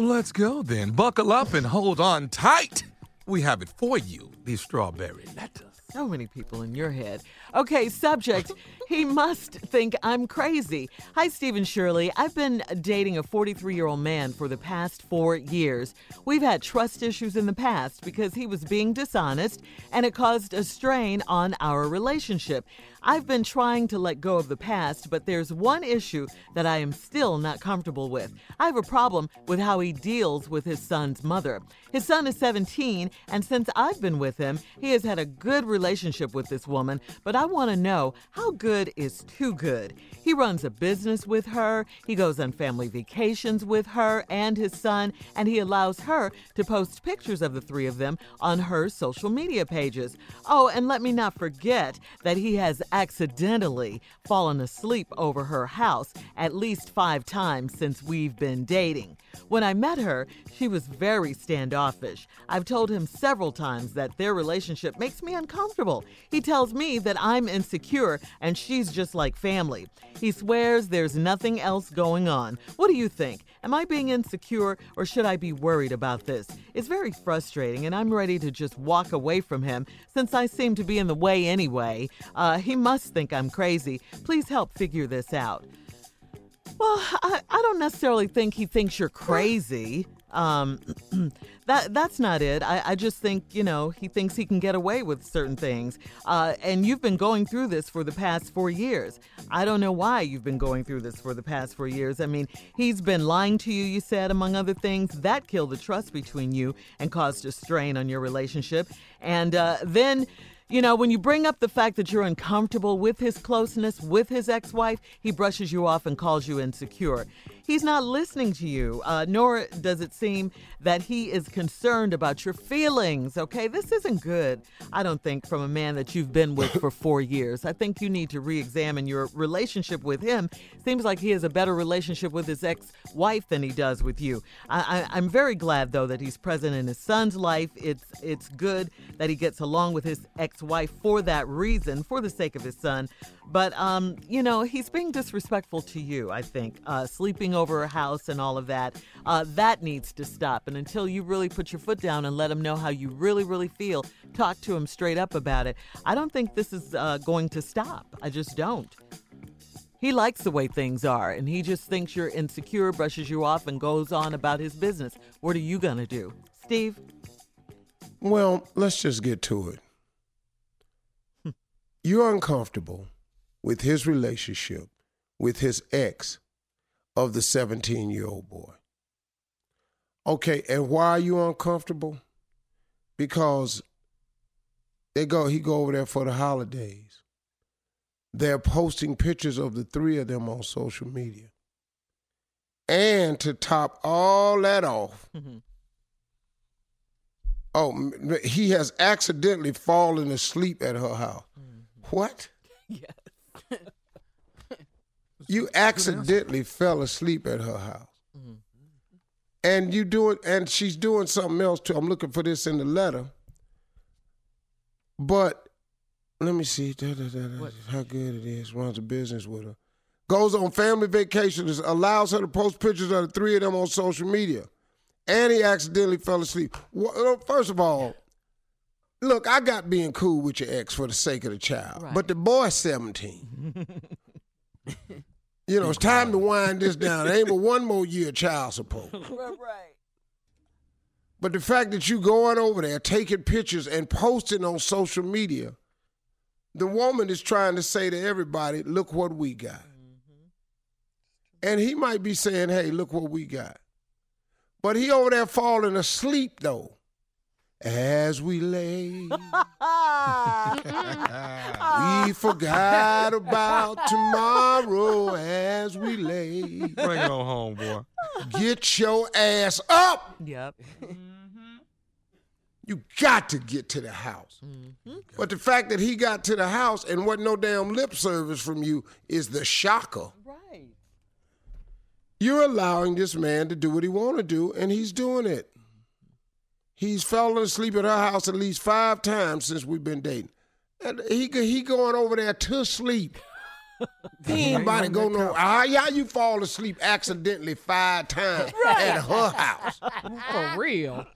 Well, let's go then. Buckle up and hold on tight. We have it for you, the strawberry letter. So many people in your head. Okay, subject. He must think I'm crazy. Hi, Stephen Shirley. I've been dating a 43 year old man for the past four years. We've had trust issues in the past because he was being dishonest and it caused a strain on our relationship. I've been trying to let go of the past, but there's one issue that I am still not comfortable with. I have a problem with how he deals with his son's mother. His son is 17, and since I've been with him, he has had a good relationship with this woman, but I want to know how good is too good. He runs a business with her, he goes on family vacations with her and his son, and he allows her to post pictures of the three of them on her social media pages. Oh, and let me not forget that he has accidentally fallen asleep over her house at least five times since we've been dating. When I met her, she was very standoffish. I've told him several times that their relationship makes me uncomfortable. He tells me that I'm insecure and she's just like family. He swears there's nothing else going on. What do you think? Am I being insecure or should I be worried about this? It's very frustrating and I'm ready to just walk away from him since I seem to be in the way anyway. Uh, he must think I'm crazy. Please help figure this out. Well, I, I don't necessarily think he thinks you're crazy. Um, that that's not it. I, I just think you know he thinks he can get away with certain things. Uh, and you've been going through this for the past four years. I don't know why you've been going through this for the past four years. I mean, he's been lying to you. You said, among other things, that killed the trust between you and caused a strain on your relationship. And uh, then you know, when you bring up the fact that you're uncomfortable with his closeness with his ex wife, he brushes you off and calls you insecure. He's not listening to you, uh, nor does it seem that he is concerned about your feelings. Okay, this isn't good, I don't think, from a man that you've been with for four years. I think you need to re examine your relationship with him. Seems like he has a better relationship with his ex wife than he does with you. I, I, I'm very glad, though, that he's present in his son's life. It's, it's good that he gets along with his ex wife for that reason, for the sake of his son. But, um, you know, he's being disrespectful to you, I think, uh, sleeping a house and all of that. Uh, that needs to stop. And until you really put your foot down and let him know how you really, really feel, talk to him straight up about it, I don't think this is uh, going to stop. I just don't. He likes the way things are, and he just thinks you're insecure, brushes you off, and goes on about his business. What are you going to do? Steve? Well, let's just get to it. You're uncomfortable with his relationship with his ex of the 17 year old boy. Okay, and why are you uncomfortable? Because they go he go over there for the holidays. They're posting pictures of the three of them on social media. And to top all that off, mm-hmm. oh, he has accidentally fallen asleep at her house. Mm-hmm. What? Yes. you accidentally fell asleep at her house. Mm-hmm. And you do it, and she's doing something else too. I'm looking for this in the letter. But let me see da, da, da, how good it is. Runs a business with her. Goes on family vacations, allows her to post pictures of the three of them on social media. And he accidentally fell asleep. Well, first of all, look, I got being cool with your ex for the sake of the child. Right. But the boy's 17. you know, it's time to wind this down. It ain't but one more year child support. right. But the fact that you going over there, taking pictures and posting on social media, the woman is trying to say to everybody, look what we got. Mm-hmm. And he might be saying, hey, look what we got. But he over there falling asleep though as we lay. we forgot about tomorrow we lay. Bring it on home, boy. Get your ass up. Yep. You got to get to the house. Mm-hmm. But the fact that he got to the house and wasn't no damn lip service from you is the shocker. Right. You're allowing this man to do what he want to do, and he's doing it. He's fallen asleep at her house at least five times since we've been dating. And he he going over there to sleep. Anybody go no? Ah, yeah, you fall asleep accidentally five times right. at her house. For real.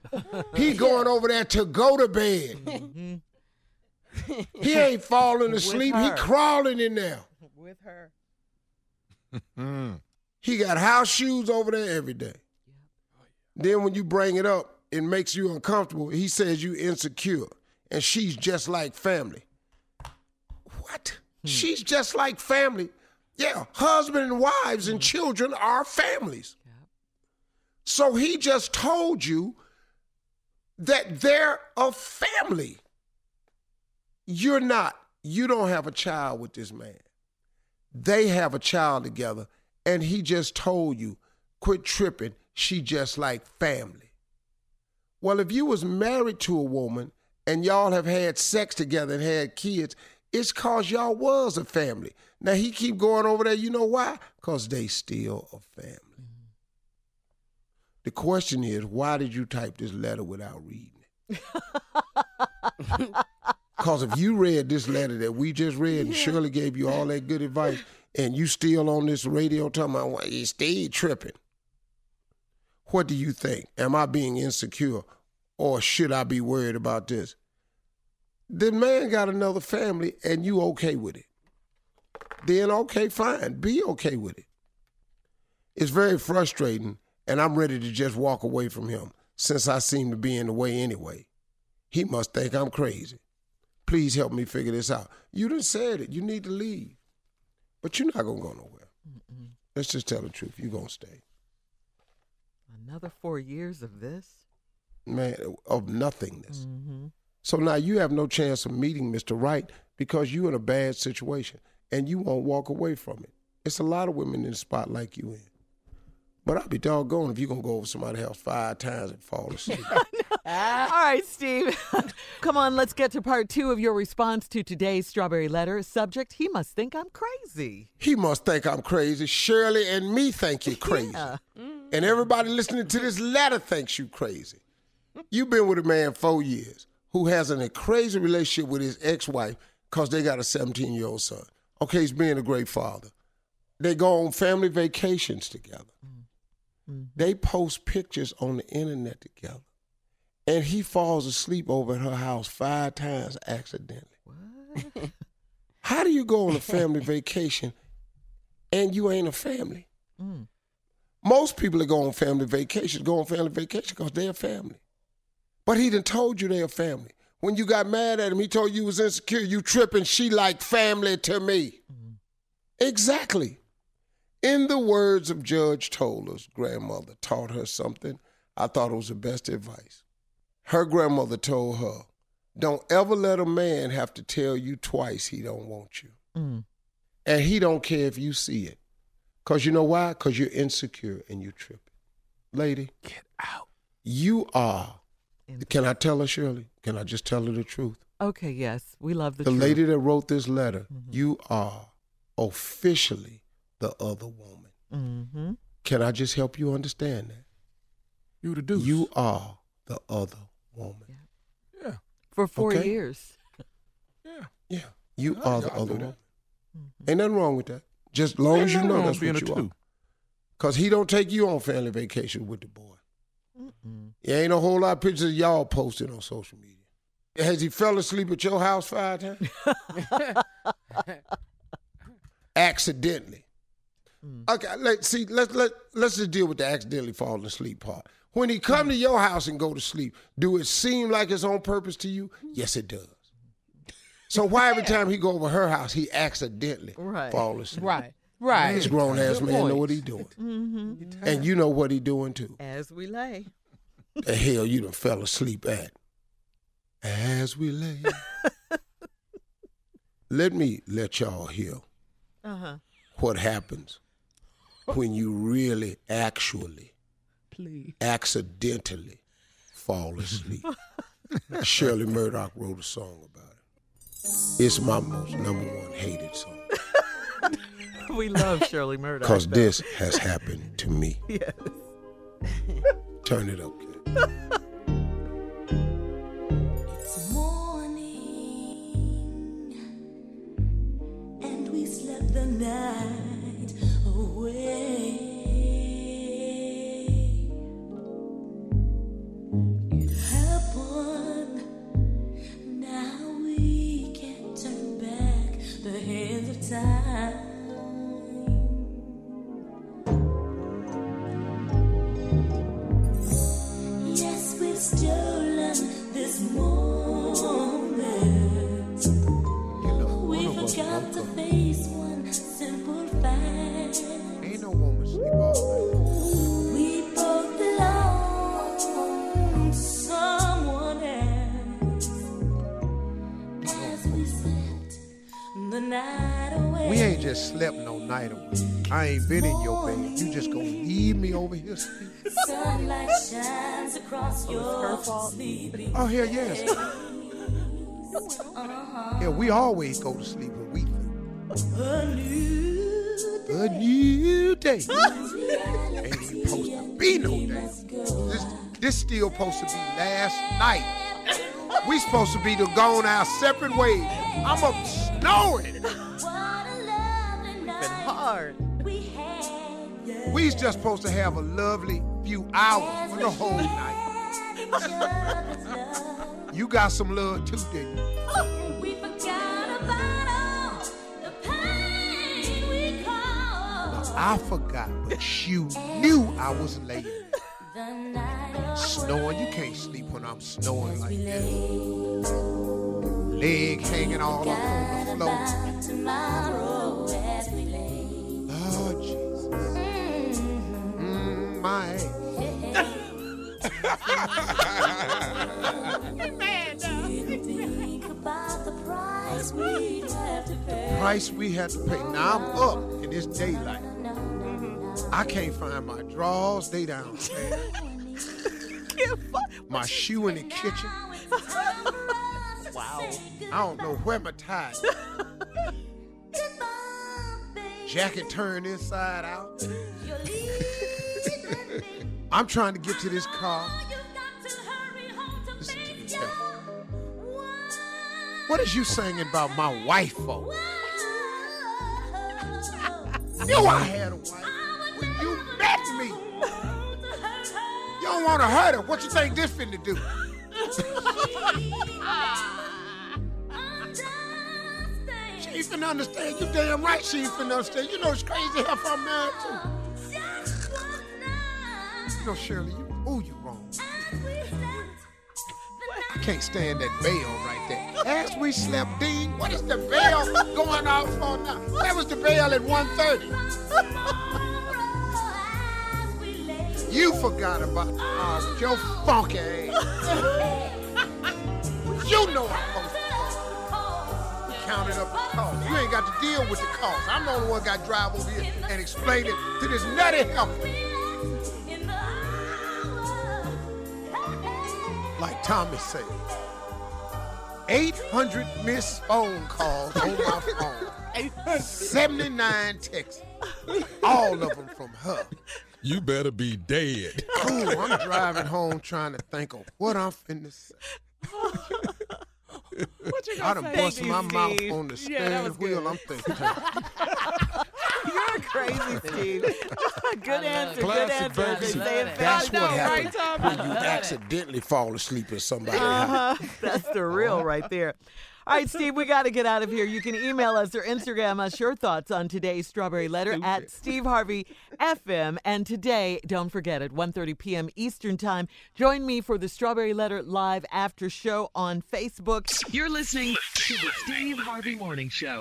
He going over there to go to bed. he ain't falling asleep. He crawling in there. With her. He got house shoes over there every day. Then when you bring it up, it makes you uncomfortable. He says you insecure, and she's just like family. What? Hmm. She's just like family. Yeah, husband and wives and hmm. children are families. So he just told you that they're a family. You're not. You don't have a child with this man. They have a child together, and he just told you, quit tripping. She just like family. Well, if you was married to a woman and y'all have had sex together and had kids, it's cause y'all was a family. Now he keep going over there. You know why? Cause they still a family. The question is, why did you type this letter without reading it? Because if you read this letter that we just read, and Shirley gave you all that good advice, and you still on this radio talking about why you stayed tripping, what do you think? Am I being insecure, or should I be worried about this? The man got another family, and you okay with it? Then okay, fine, be okay with it. It's very frustrating, and I'm ready to just walk away from him since I seem to be in the way anyway. He must think I'm crazy. Please help me figure this out. You done said it. You need to leave. But you're not going to go nowhere. Let's just tell the truth. You're going to stay. Another four years of this? Man, of nothingness. Mm-hmm. So now you have no chance of meeting Mr. Right because you're in a bad situation and you won't walk away from it. It's a lot of women in the spot like you in. But I'll be doggone if you're going to go over somebody's house five times and fall asleep. All right, Steve. Come on, let's get to part two of your response to today's strawberry letter. Subject: He must think I'm crazy. He must think I'm crazy. Shirley and me think you're crazy. Yeah. And everybody listening to this letter thinks you crazy. You've been with a man four years who has a crazy relationship with his ex-wife because they got a 17-year-old son. Okay, he's being a great father. They go on family vacations together. Mm-hmm. They post pictures on the internet together. And he falls asleep over at her house five times accidentally. What? How do you go on a family vacation and you ain't a family? Mm. Most people that go on family vacations go on family vacation because they're a family. But he done told you they're a family. When you got mad at him, he told you you was insecure. You tripping. She like family to me. Exactly. In the words of Judge Toler's grandmother taught her something I thought it was the best advice. Her grandmother told her, don't ever let a man have to tell you twice he don't want you. Mm. And he don't care if you see it. Cause you know why? Cause you're insecure and you tripping. Lady, Get out. you are. Can I tell her, Shirley? Can I just tell her the truth? Okay, yes, we love the, The truth. lady that wrote this letter, you are officially the other woman. Mm-hmm. Can I just help you understand that? You the deuce. You are the other woman. Yeah. For four Okay. years. Yeah. Yeah, you Yeah, are the y'all other do that. woman. Ain't nothing wrong with that. Just long as you know that's what a you are. two. Cause he don't take you on family vacation with the boy. There ain't a whole lot of pictures of y'all posted on social media. Has he fell asleep at your house five times? Accidentally. Hmm. Okay, let's see. Let's let let's just deal with the accidentally falling asleep part. When he come to your house and go to sleep, do it seem like it's on purpose to you? Yes, it does. So why every time he go over her house, he accidentally Right. fall asleep? Right. Right. This grown ass Good man know what he doing, and you know what he doing too. As we lay. The hell you done fell asleep at. As we lay. let me let y'all hear Uh-huh. what happens when you really, actually, Please. accidentally fall asleep. Shirley Murdock wrote a song about it. It's my most number one hated song. We love Shirley Murdock. Because this has happened to me. Yes. Turn it up, kid. just slept no night away. I ain't been in your bed. You just gonna leave me over here sleeping? Sunlight shines across your sleepy Oh, hell yes. Yeah, uh-huh. we always go to sleep when we think. A new A new day. Ain't even supposed to be no day. This, this still supposed to be last night. We supposed to be to gone our separate ways. I'm up snowing. what a lovely Been night hard. we had. We's just supposed to have a lovely few hours for the whole night. You got some love too, didn't you? We forgot about all the pain we caused. I forgot, but you knew I was late. The night of Snoring, you can't sleep when I'm snoring like this. Leg hanging all up on the floor. tomorrow as we lay. Lord Jesus. Mm, my ass. Think about the price we have to pay. Price we had to pay. Now I'm up in this daylight. I can't find my drawers. They downstairs. My shoe in the kitchen. Wow. I don't know where my tie. Jacket turned inside out. I'm trying to get to this car. What is you singing about my wife for? You I had a wife when you met me. You don't want to hurt her. What you think this finna do? Ain't finna understand. You damn right she finna understand. You know it's crazy how far I'm married too. You know, Shirley, you, ooh, you wrong. I can't stand that bell right there. As we slept, Dean, what is the bell going off for now? That was the bell at 1.30. You forgot about with your funky ass. You know to call. We counted up the cost. You ain't got to deal with the cost. I'm the only one got to drive over here and explain it to this nutty helper. Like Tommy said, 800 missed phone calls on my phone. 79 texts. All of them from her. You better be dead. Ooh, I'm driving home trying to think of what I'm finna say. What you I gonna done say? bust my mouth Steve. on the Yeah, that steering was wheel. good. I'm thinking, You're crazy, Steve. good answer. Good Classic, answer. baby. Say it That's what know, happens right, when you accidentally fall asleep in somebody's house. Uh-huh. That's the real right there. All right, Steve, we got to get out of here. You can email us or Instagram us your thoughts on today's Strawberry Letter at Steve Harvey FM. And today, don't forget, at 1.30 p.m. Eastern Time, join me for the Strawberry Letter live after show on Facebook. You're listening to the Steve Harvey Morning Show.